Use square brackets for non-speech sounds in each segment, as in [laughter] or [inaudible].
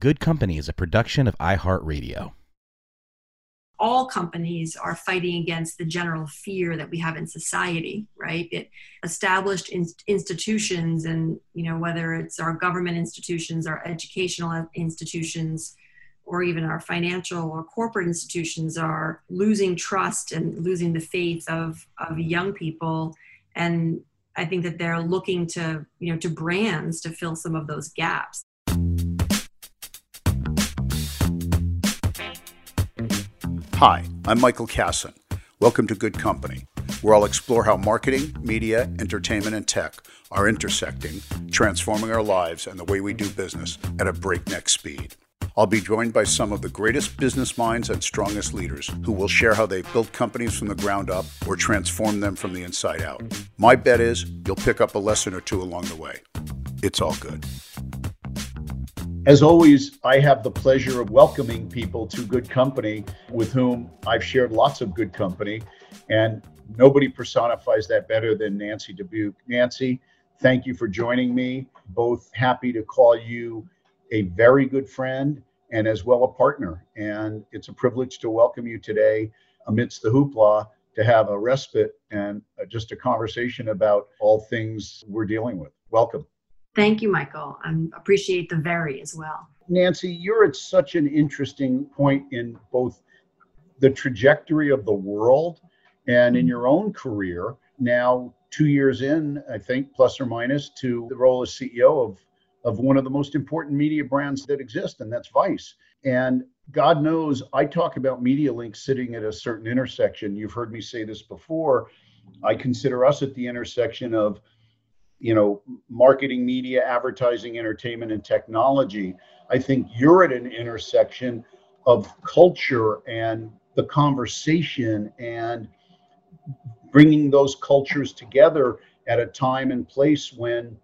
Good Company is a production of iHeartRadio. All companies are fighting against the general fear that we have in society, right? It established in, institutions, and you know whether it's our government institutions, our educational institutions, or even our financial or corporate institutions are losing trust and losing the faith of, of young people and i think that they're looking to you know to brands to fill some of those gaps hi i'm michael Kassan. welcome to good company where i'll explore how marketing media entertainment and tech are intersecting transforming our lives and the way we do business at a breakneck speed I'll be joined by some of the greatest business minds and strongest leaders who will share how they've built companies from the ground up or transformed them from the inside out. My bet is you'll pick up a lesson or two along the way. It's all good. As always, I have the pleasure of welcoming people to Good Company with whom I've shared lots of good company. And nobody personifies that better than Nancy Dubuc. Nancy, thank you for joining me. Both happy to call you a very good friend and as well a partner. And it's a privilege to welcome you today amidst the hoopla to have a respite and just a conversation about all things we're dealing with. Welcome. Thank you, Michael. I appreciate the very as well. Nancy, you're at such an interesting point in both the trajectory of the world and in mm-hmm. your own career. Now, two years in, I think, plus or minus, to the role as CEO of of one of the most important media brands that exist, and that's Vice. And God knows I talk about MediaLink sitting at a certain intersection. You've heard me say this before. I consider us at the intersection of, you know, marketing, media, advertising, entertainment, and technology. I think you're at an intersection of culture and the conversation and bringing those cultures together at a time and place when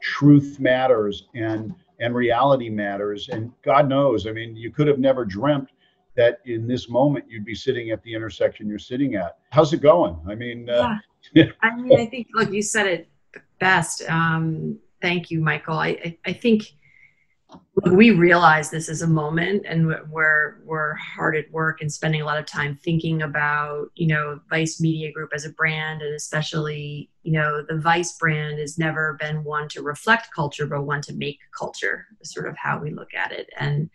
truth matters and and reality matters and god knows i mean you could have never dreamt that in this moment you'd be sitting at the intersection you're sitting at how's it going i mean uh, yeah. [laughs] i mean i think look you said it best. Um, thank you michael. I, I, I think we realize this is a moment and we're we're hard at work and spending a lot of time thinking about you know vice media group as a brand and especially you know the vice brand has never been one to reflect culture but one to make culture sort of how we look at it. And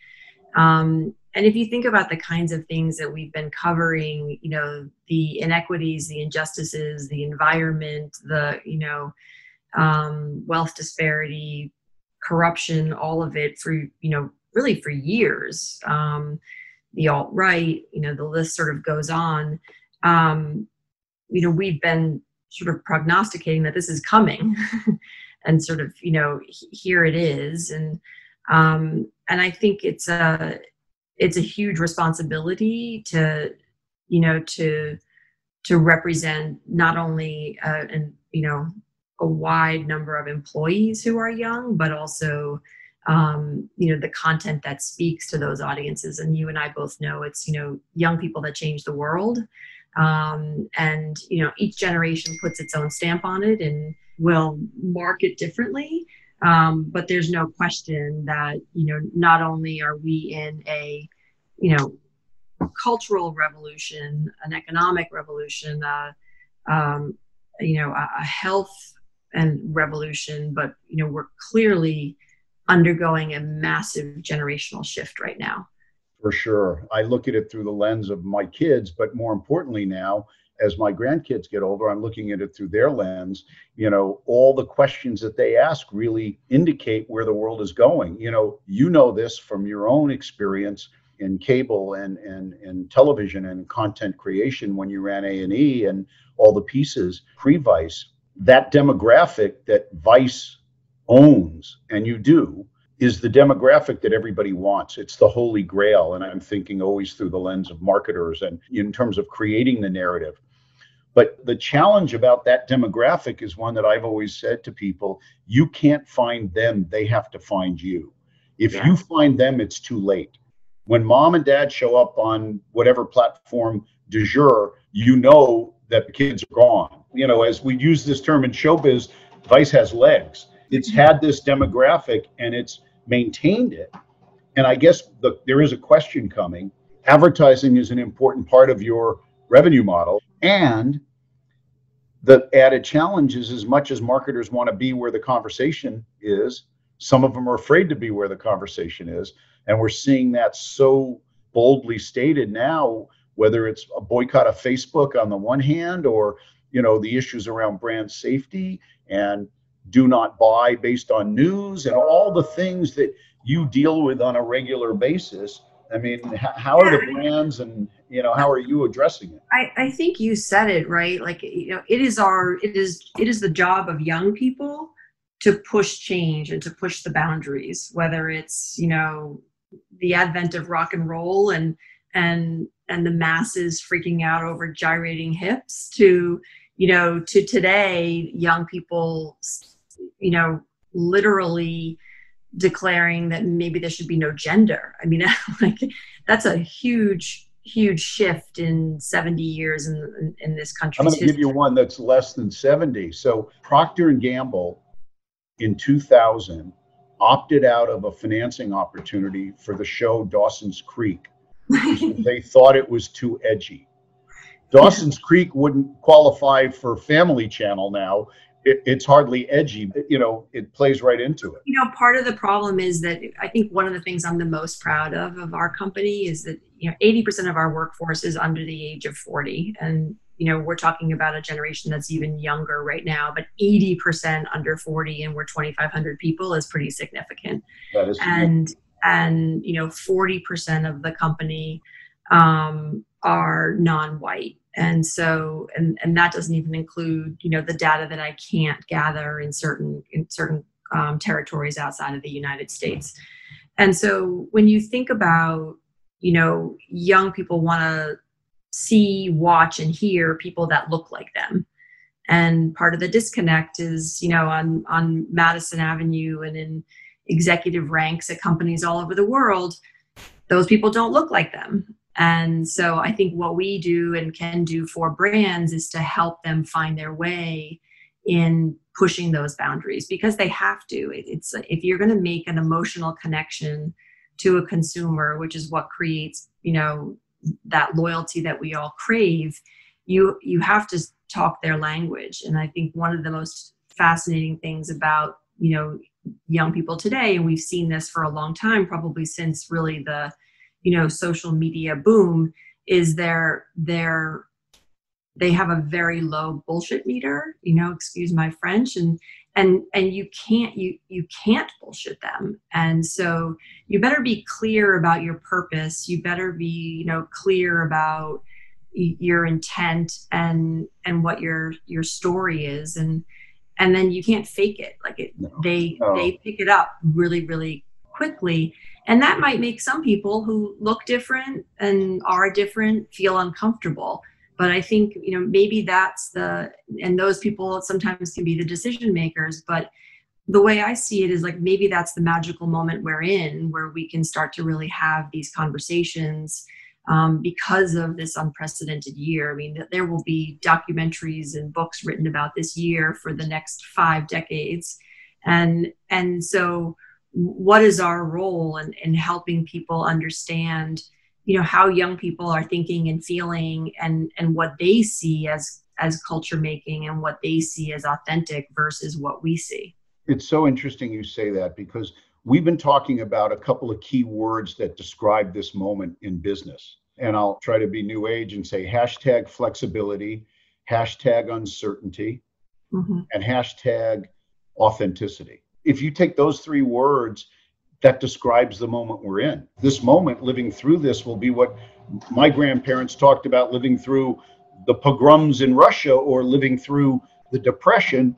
um, and if you think about the kinds of things that we've been covering you know the inequities the injustices the environment the you know um, wealth disparity corruption, all of it for, you know, really for years. Um, the alt right, you know, the list sort of goes on. Um, you know, we've been sort of prognosticating that this is coming [laughs] and sort of, you know, here it is. And, um, and I think it's a, it's a huge responsibility to, you know, to, to represent not only, uh, and, you know, a wide number of employees who are young, but also um, you know the content that speaks to those audiences. And you and I both know it's you know young people that change the world, um, and you know each generation puts its own stamp on it and will market differently. Um, but there's no question that you know not only are we in a you know cultural revolution, an economic revolution, uh, um, you know a, a health and revolution, but you know we're clearly undergoing a massive generational shift right now. For sure, I look at it through the lens of my kids, but more importantly now, as my grandkids get older, I'm looking at it through their lens. You know, all the questions that they ask really indicate where the world is going. You know, you know this from your own experience in cable and and, and television and content creation when you ran A and E and all the pieces pre-Vice that demographic that Vice owns, and you do, is the demographic that everybody wants. It's the holy grail. And I'm thinking always through the lens of marketers and in terms of creating the narrative. But the challenge about that demographic is one that I've always said to people you can't find them, they have to find you. If yeah. you find them, it's too late. When mom and dad show up on whatever platform du jour, you know that the kids are gone. You know, as we use this term in showbiz, Vice has legs. It's had this demographic and it's maintained it. And I guess the, there is a question coming. Advertising is an important part of your revenue model. And the added challenge is as much as marketers want to be where the conversation is, some of them are afraid to be where the conversation is. And we're seeing that so boldly stated now, whether it's a boycott of Facebook on the one hand, or you know, the issues around brand safety and do not buy based on news and all the things that you deal with on a regular basis. I mean, how are the brands and you know how are you addressing it? I, I think you said it right. Like you know, it is our it is it is the job of young people to push change and to push the boundaries, whether it's you know the advent of rock and roll and and and the masses freaking out over gyrating hips to you know to today young people you know literally declaring that maybe there should be no gender i mean [laughs] like that's a huge huge shift in 70 years in, in, in this country i'm going to give you one that's less than 70 so procter and gamble in 2000 opted out of a financing opportunity for the show Dawson's Creek. [laughs] they thought it was too edgy. Dawson's Creek wouldn't qualify for Family Channel now. It, it's hardly edgy. You know, it plays right into it. You know, part of the problem is that I think one of the things I'm the most proud of of our company is that you know 80% of our workforce is under the age of 40, and you know we're talking about a generation that's even younger right now but 80% under 40 and we're 2500 people is pretty significant that is and and you know 40% of the company um, are non-white and so and and that doesn't even include you know the data that i can't gather in certain in certain um, territories outside of the united states and so when you think about you know young people want to see, watch, and hear people that look like them. And part of the disconnect is, you know, on, on Madison Avenue and in executive ranks at companies all over the world, those people don't look like them. And so I think what we do and can do for brands is to help them find their way in pushing those boundaries because they have to. It's if you're going to make an emotional connection to a consumer, which is what creates, you know, that loyalty that we all crave you you have to talk their language and i think one of the most fascinating things about you know young people today and we've seen this for a long time probably since really the you know social media boom is their their they have a very low bullshit meter you know excuse my french and and and you can't you you can't bullshit them. And so you better be clear about your purpose. You better be you know clear about your intent and and what your your story is. And and then you can't fake it. Like it no. they no. they pick it up really really quickly and that might make some people who look different and are different feel uncomfortable. But i think you know maybe that's the and those people sometimes can be the decision makers. But the way i see it is like maybe that's the magical moment we're in where we can start to really have these conversations um, because of this unprecedented year. I mean there will be documentaries and books written about this year for the next five decades. And and so what is our role in, in helping people understand you know how young people are thinking and feeling and and what they see as as culture making and what they see as authentic versus what we see? It's so interesting you say that because we've been talking about a couple of key words that describe this moment in business. And i'll try to be new age and say hashtag flexibility hashtag uncertainty mm-hmm. and hashtag authenticity if you take those three words that describes the moment we're in. This moment, living through this, will be what my grandparents talked about living through the pogroms in Russia or living through the Depression.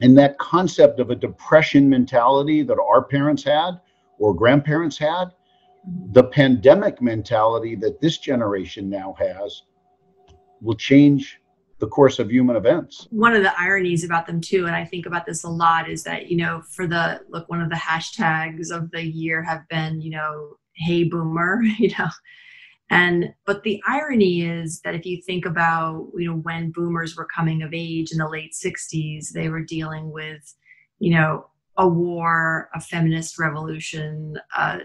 And that concept of a depression mentality that our parents had or grandparents had, the pandemic mentality that this generation now has will change the course of human events. One of the ironies about them too, and I think about this a lot, is that you know, for the look, one of the hashtags of the year have been, you know, "Hey Boomer," [laughs] you know, and but the irony is that if you think about, you know, when Boomers were coming of age in the late '60s, they were dealing with, you know, a war, a feminist revolution, a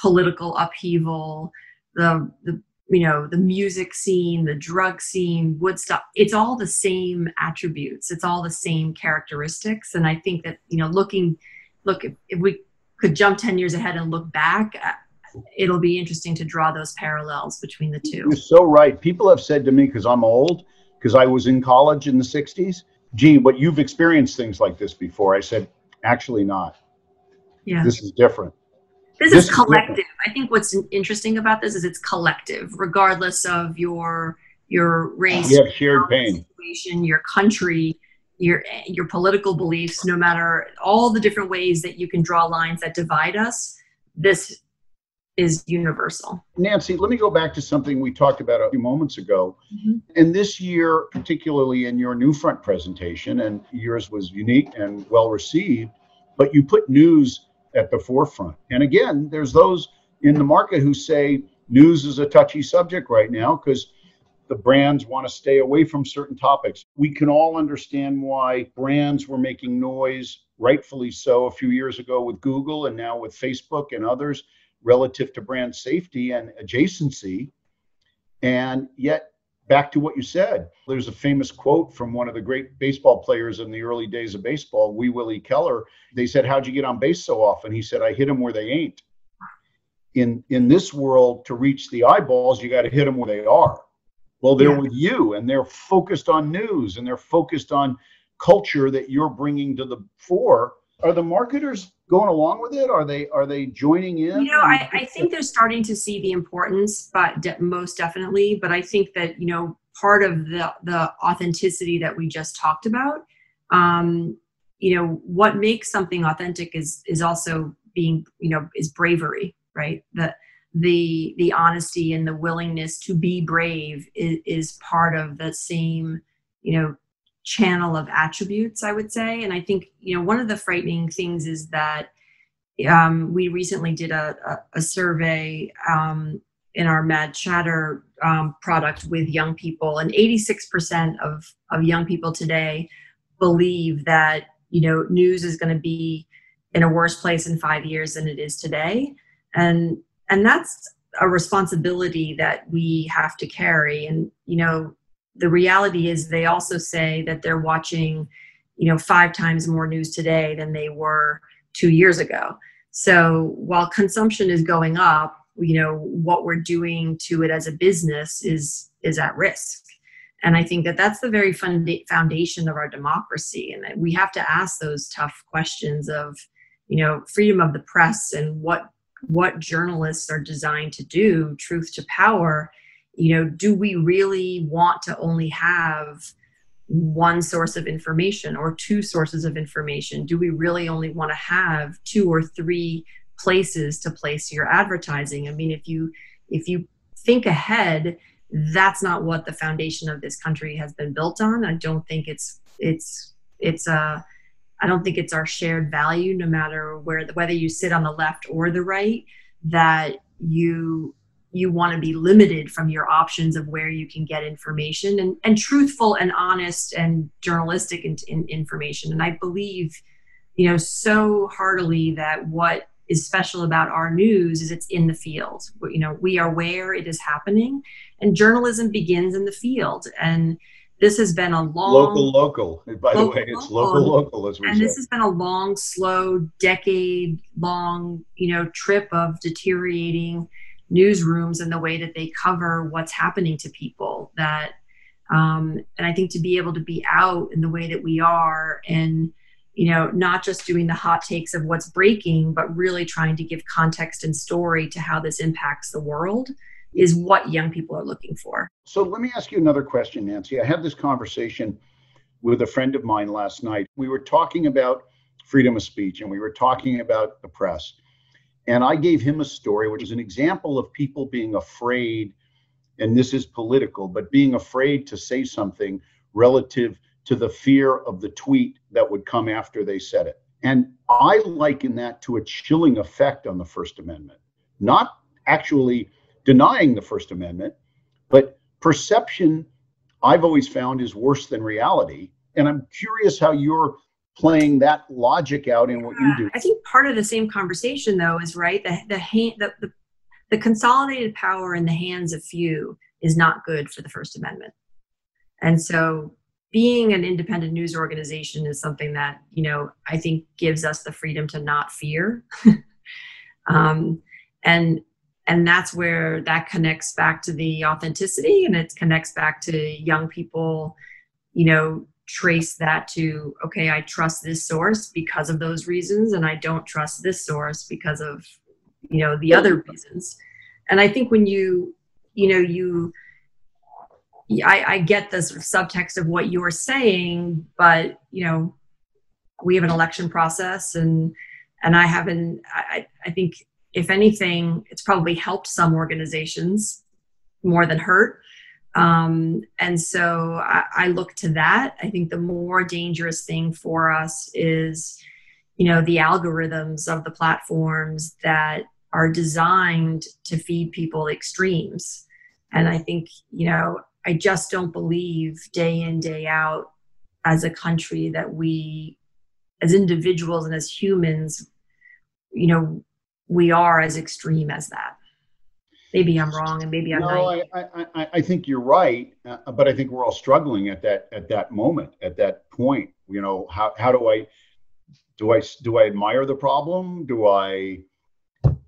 political upheaval, the the you know the music scene, the drug scene, Woodstock. It's all the same attributes. It's all the same characteristics. And I think that you know, looking, look if, if we could jump ten years ahead and look back. Uh, it'll be interesting to draw those parallels between the two. You're so right. People have said to me, because I'm old, because I was in college in the 60s, gee, but you've experienced things like this before. I said, actually not. Yeah. This is different. This, this is collective. Is I think what's interesting about this is it's collective, regardless of your your race, you have shared pain, situation, your country, your your political beliefs. No matter all the different ways that you can draw lines that divide us, this is universal. Nancy, let me go back to something we talked about a few moments ago. Mm-hmm. And this year, particularly in your New Front presentation, and yours was unique and well received, but you put news at the forefront. And again, there's those in the market who say news is a touchy subject right now because the brands want to stay away from certain topics. We can all understand why brands were making noise, rightfully so, a few years ago with Google and now with Facebook and others relative to brand safety and adjacency. And yet, back to what you said, there's a famous quote from one of the great baseball players in the early days of baseball, Wee Willie Keeler. They said, How'd you get on base so often? He said, I hit them where they ain't. In, in this world, to reach the eyeballs, you got to hit them where they are. Well, they're yeah. with you and they're focused on news and they're focused on culture that you're bringing to the fore. Are the marketers going along with it? Are they are they joining in? You know, I, I think they're starting to see the importance, but de- most definitely. But I think that you know part of the the authenticity that we just talked about. Um, you know, what makes something authentic is is also being you know is bravery, right? That the the honesty and the willingness to be brave is, is part of the same you know channel of attributes, I would say. And I think, you know, one of the frightening things is that um, we recently did a, a, a survey um, in our Mad Chatter um, product with young people, and 86% of, of young people today believe that, you know, news is going to be in a worse place in five years than it is today. And, and that's a responsibility that we have to carry. And, you know, the reality is they also say that they're watching you know five times more news today than they were two years ago. So while consumption is going up you know what we're doing to it as a business is is at risk. And i think that that's the very foundation of our democracy. And we have to ask those tough questions of you know freedom of the press and what what journalists are designed to do truth to power you know do we really want to only have one source of information or two sources of information? Do we really only want to have two or three places to place your advertising? I mean if you if you think ahead that's not what the foundation of this country has been built on. I don't think it's it's it's a i don't think it's our shared value no matter where whether you sit on the left or the right that you you want to be limited from your options of where you can get information and, and truthful and honest and journalistic in, in information. And I believe, you know, so heartily that what is special about our news is it's in the field. You know, we are where it is happening, and journalism begins in the field. And this has been a long local local. by local, the way, it's local local, as we and say. this has been a long, slow, decade long, you know, trip of deteriorating newsrooms and the way that they cover what's happening to people that um, and i think to be able to be out in the way that we are and you know not just doing the hot takes of what's breaking but really trying to give context and story to how this impacts the world is what young people are looking for. So let me ask you another question nancy. I had this conversation with a friend of mine last night. We were talking about freedom of speech and we were talking about the press and I gave him a story, which is an example of people being afraid, and this is political, but being afraid to say something relative to the fear of the tweet that would come after they said it. And I liken that to a chilling effect on the First Amendment, not actually denying the First Amendment, but perception I've always found is worse than reality. And I'm curious how your playing that logic out in what you do. I think part of the same conversation though is right the the hand the, the the consolidated power in the hands of few is not good for the First Amendment. And so being an independent news organization is something that, you know, I think gives us the freedom to not fear. [laughs] um, and and that's where that connects back to the authenticity and it connects back to young people, you know, trace that to okay i trust this source because of those reasons and i don't trust this source because of you know the other reasons. And i think when you you know you I, I get the sort of subtext of what you're saying but you know we have an election process and and i haven't i i think if anything it's probably helped some organizations more than hurt um, and so I, I look to that. I think the more dangerous thing for us is, you know, the algorithms of the platforms that are designed to feed people extremes. And I think, you know, I just don't believe day in, day out as a country that we, as individuals and as humans, you know, we are as extreme as that maybe I'm wrong and maybe I'm no, I, I, I, think you're right, uh, but I think we're all struggling at that at that moment, at that point. You know, how how do I do I do I admire the problem? Do I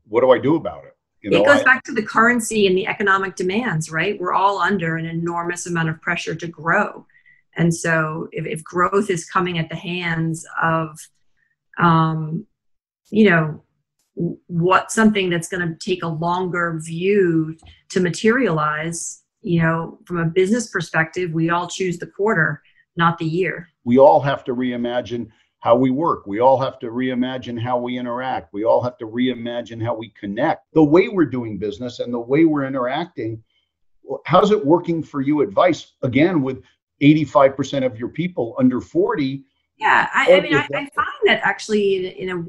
what do I do about it? You know, it goes I, back to the currency and the economic demands, right? We're all under an enormous amount of pressure to grow. And so if, if growth is coming at the hands of um, you know what something that's going to take a longer view to materialize you know from a business perspective we all choose the quarter not the year. We all have to reimagine how we work. We all have to reimagine how we interact. We all have to reimagine how we connect. The way we're doing business and the way we're interacting how's it working for you advice? Again with 85% of your people under 40 yeah i, I mean I, I, find that actually in, in a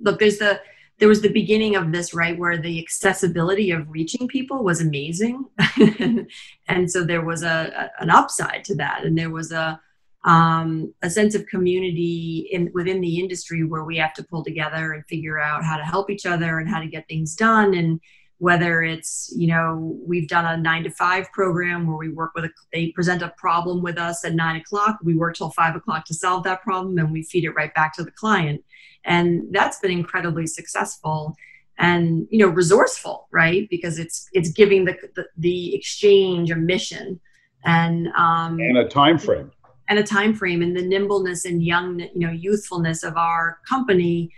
look there's the there was the beginning of this right where the accessibility of reaching people was amazing. [laughs] And so there was a, a, an upside to that. And there was a um, a sense of community in within the industry where we have to pull together and figure out how to help each other and how to get things done. And whether it's you know we've done a nine to five program where we work with a they present a problem with us at nine o'clock we work till five o'clock to solve that problem and we feed it right back to the client and that's been incredibly successful and you know resourceful right? Because it's it's giving the the, the exchange a mission and um and a time frame and a time frame and the nimbleness and young you know youthfulness of our company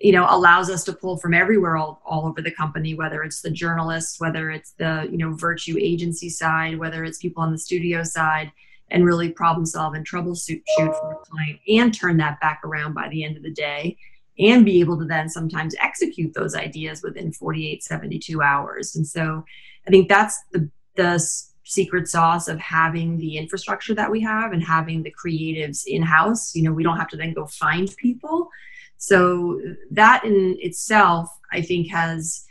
you know allows us to pull from everywhere all, all over the company whether it's the journalists whether it's the you know virtue agency side whether it's people on the studio side and really problem solve and troubleshoot for a client and turn that back around by the end of the day and be able to then sometimes execute those ideas within 48 72 hours. And so i think that's the the secret sauce of having the infrastructure that we have and having the creatives in house you know we don't have to then go find people. So that in itself i think has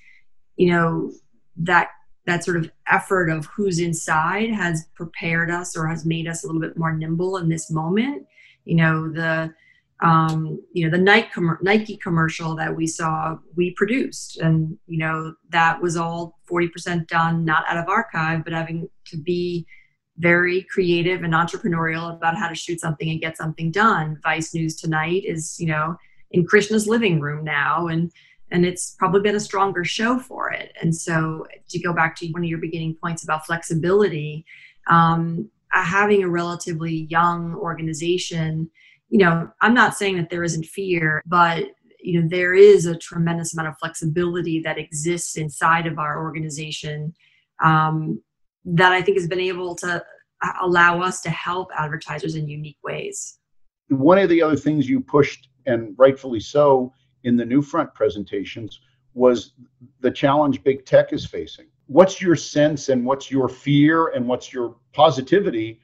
you know that that sort of effort of who's inside has prepared us or has made us a little bit more nimble in this moment. You know, the um, you know the Nike, com- Nike commercial that we saw, we produced, and you know that was all forty percent done, not out of archive, but having to be very creative and entrepreneurial about how to shoot something and get something done. Vice News Tonight is you know in Krishna's living room now, and and it's probably been a stronger show for it. And so, to go back to one of your beginning points about flexibility, um, having a relatively young organization, you know, I'm not saying that there isn't fear, but you know, there is a tremendous amount of flexibility that exists inside of our organization um, that I think has been able to uh, allow us to help advertisers in unique ways. One of the other things you pushed, and rightfully so, in the new front presentations was the challenge big tech is facing. What's your sense and what's your fear and what's your positivity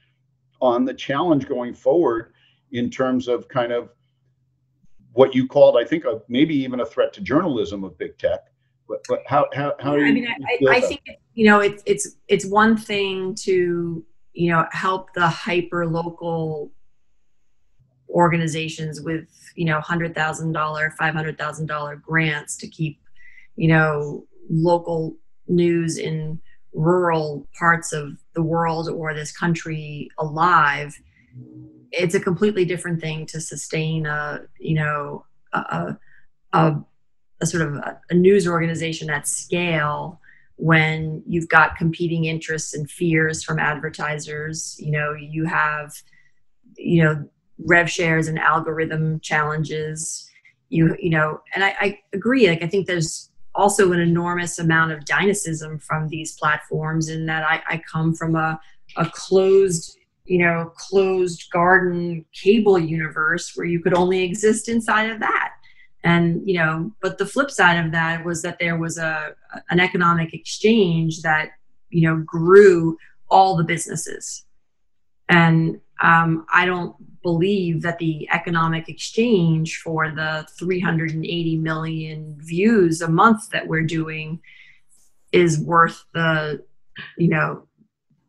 on the challenge going forward in terms of kind of what you called, I think, a, maybe even a threat to journalism of big tech. But, but how how how? I mean, I, I think you know it's it's it's one thing to you know help the hyper local organizations with you know hundred thousand dollar, five hundred thousand dollar grants to keep you know local news in rural parts of the world or this country alive it's a completely different thing to sustain a you know a, a, a sort of a, a, news organization at scale when you've got competing interests and fears from advertisers. You know you have you know rev shares and algorithm challenges. You you know and I, I agree like i think there's also an enormous amount of dynamism from these platforms in that I, I come from a, a closed you know closed garden cable universe where you could only exist inside of that. And you know but the flip side of that was that there was a an economic exchange that you know grew all the businesses. And um, i don't believe that the economic exchange for the 380 million views a month that we're doing is worth the you know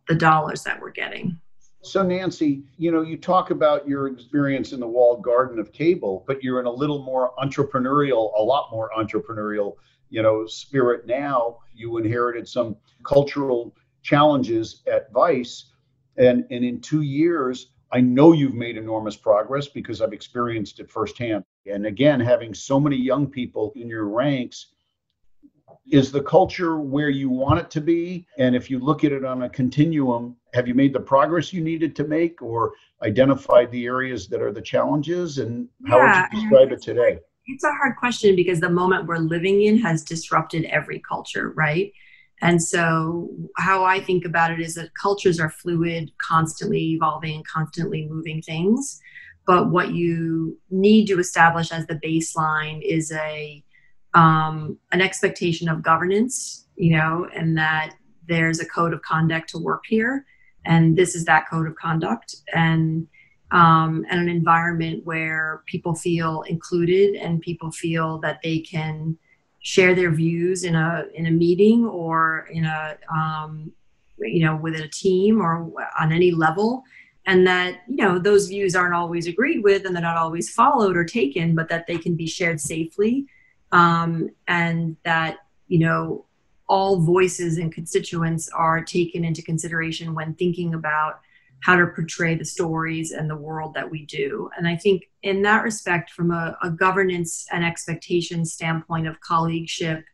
the dollars that we're getting. So nancy you know you talk about your experience in the walled garden of cable but you're in a little more entrepreneurial a lot more entrepreneurial you know spirit now. You inherited some cultural challenges at vice and and in two years I know you've made enormous progress because I've experienced it firsthand. And again, having so many young people in your ranks, is the culture where you want it to be? And if you look at it on a continuum, have you made the progress you needed to make or identified the areas that are the challenges? And how yeah, would you describe it today? It's a hard question because the moment we're living in has disrupted every culture, right? And so, how I think about it is that cultures are fluid, constantly evolving, constantly moving things. But what you need to establish as the baseline is a um, an expectation of governance, you know, and that there's a code of conduct to work here, and this is that code of conduct, and um, and an environment where people feel included and people feel that they can share their views in a in a meeting or in a um, you know within a team or on any level. And that you know those views aren't always agreed with and they're not always followed or taken but that they can be shared safely. Um, and that you know all voices and constituents are taken into consideration when thinking about how to portray the stories and the world that we do. And I think in that respect, from a, a governance and expectation standpoint of colleagueship,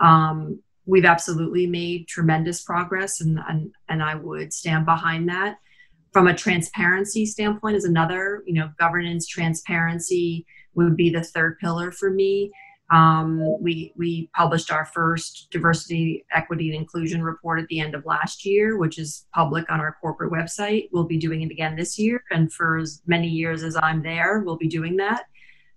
um, we've absolutely made tremendous progress, and, and and I would stand behind that. From a transparency standpoint, is another, you know, governance transparency would be the third pillar for me. Um, we we published our first diversity, equity, and inclusion report at the end of last year, which is public on our corporate website. We'll be doing it again this year, and for as many years as I'm there, we'll be doing that.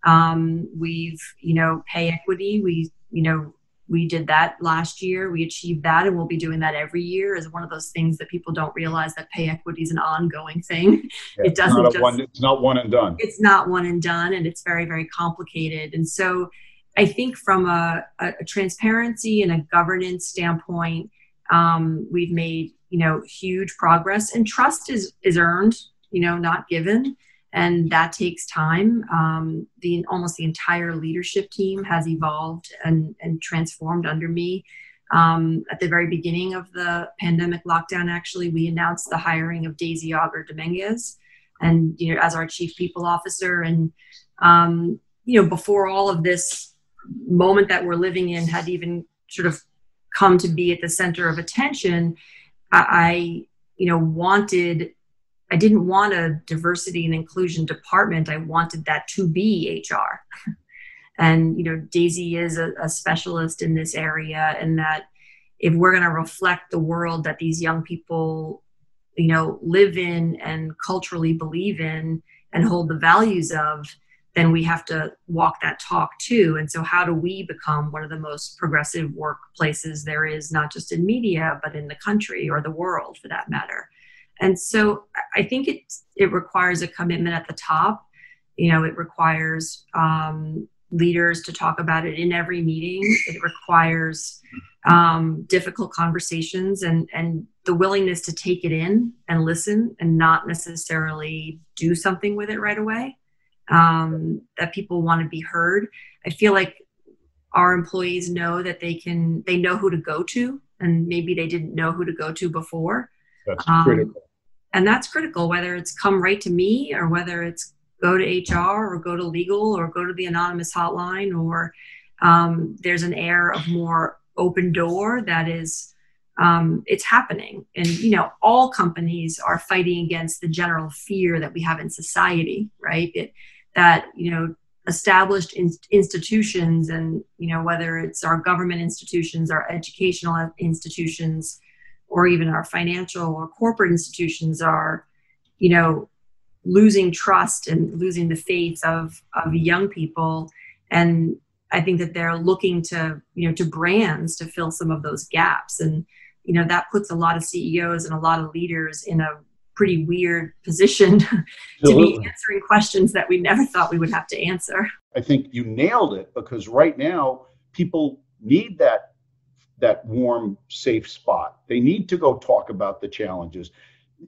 Um, we've you know pay equity. We you know we did that last year. We achieved that, and we'll be doing that every year. Is one of those things that people don't realize that pay equity is an ongoing thing. [laughs] Yeah, it doesn't just. One, it's not one and done. It's not one and done, and it's very very complicated. And so I think from a, a transparency and a governance standpoint, um, we've made you know huge progress, and trust is is earned, you know, not given, and that takes time. Um, the almost the entire leadership team has evolved and and transformed under me. Um, at the very beginning of the pandemic lockdown, actually, we announced the hiring of Daisy Auger Dominguez, and you know, as our chief people officer, and um, you know, before all of this moment that we're living in had even sort of come to be at the center of attention, I, you know, wanted, I didn't want a diversity and inclusion department. I wanted that to be HR. [laughs] and, you know, Daisy is a, a specialist in this area, and that if we're going to reflect the world that these young people, you know, live in and culturally believe in and hold the values of, then we have to walk that talk too. And so, how do we become one of the most progressive workplaces there is, not just in media, but in the country or the world for that matter? And so, I think it it requires a commitment at the top. You know, it requires um, leaders to talk about it in every meeting. It requires um, difficult conversations and and the willingness to take it in and listen and not necessarily do something with it right away um, that people want to be heard. I feel like our employees know that they can they know who to go to and maybe they didn't know who to go to before. That's um, critical. and that's critical whether it's come right to me or whether it's go to hr or go to legal or go to the anonymous hotline or um, there's an air of more open door that is um, it's happening. And you know all companies are fighting against the general fear that we have in society right? It, that you know established in, institutions and you know whether it's our government institutions our educational institutions or even our financial or corporate institutions are you know losing trust and losing the faith of of young people. And i think that they're looking to you know to brands to fill some of those gaps. And you know that puts a lot of ceos and a lot of leaders in a pretty weird position [laughs] to be answering questions that we never thought we would have to answer. I think you nailed it because right now people need that that warm safe spot. They need to go talk about the challenges.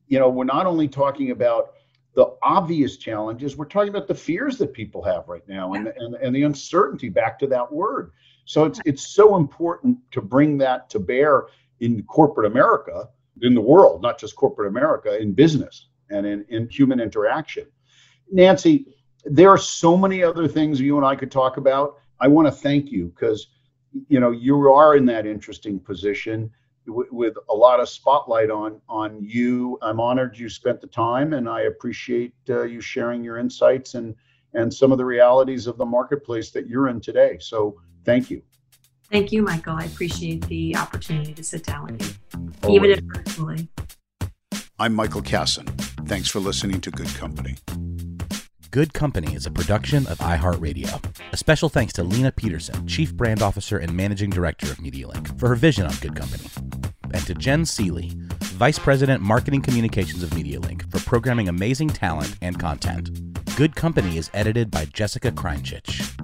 You know, we're not only talking about the obvious challenges, we're talking about the fears that people have right now and, and, and the uncertainty back to that word. So it's it's so important to bring that to bear in corporate America in the world, not just corporate America, in business and in, in human interaction. Nancy, there are so many other things you and I could talk about. I want to thank you because you know you are in that interesting position w- with a lot of spotlight on on you. I'm honored you spent the time, and I appreciate uh, you sharing your insights and and some of the realities of the marketplace that you're in today. So thank you. Thank you, Michael. I appreciate the opportunity to sit down with you, Always. even if virtually. I'm Michael Kassan. Thanks for listening to Good Company. Good Company is a production of iHeartRadio. A special thanks to Lena Peterson, Chief Brand Officer and Managing Director of MediaLink, for her vision on Good Company. And to Jen Seeley, Vice President Marketing Communications of MediaLink, for programming amazing talent and content. Good Company is edited by Jessica Kreinchich.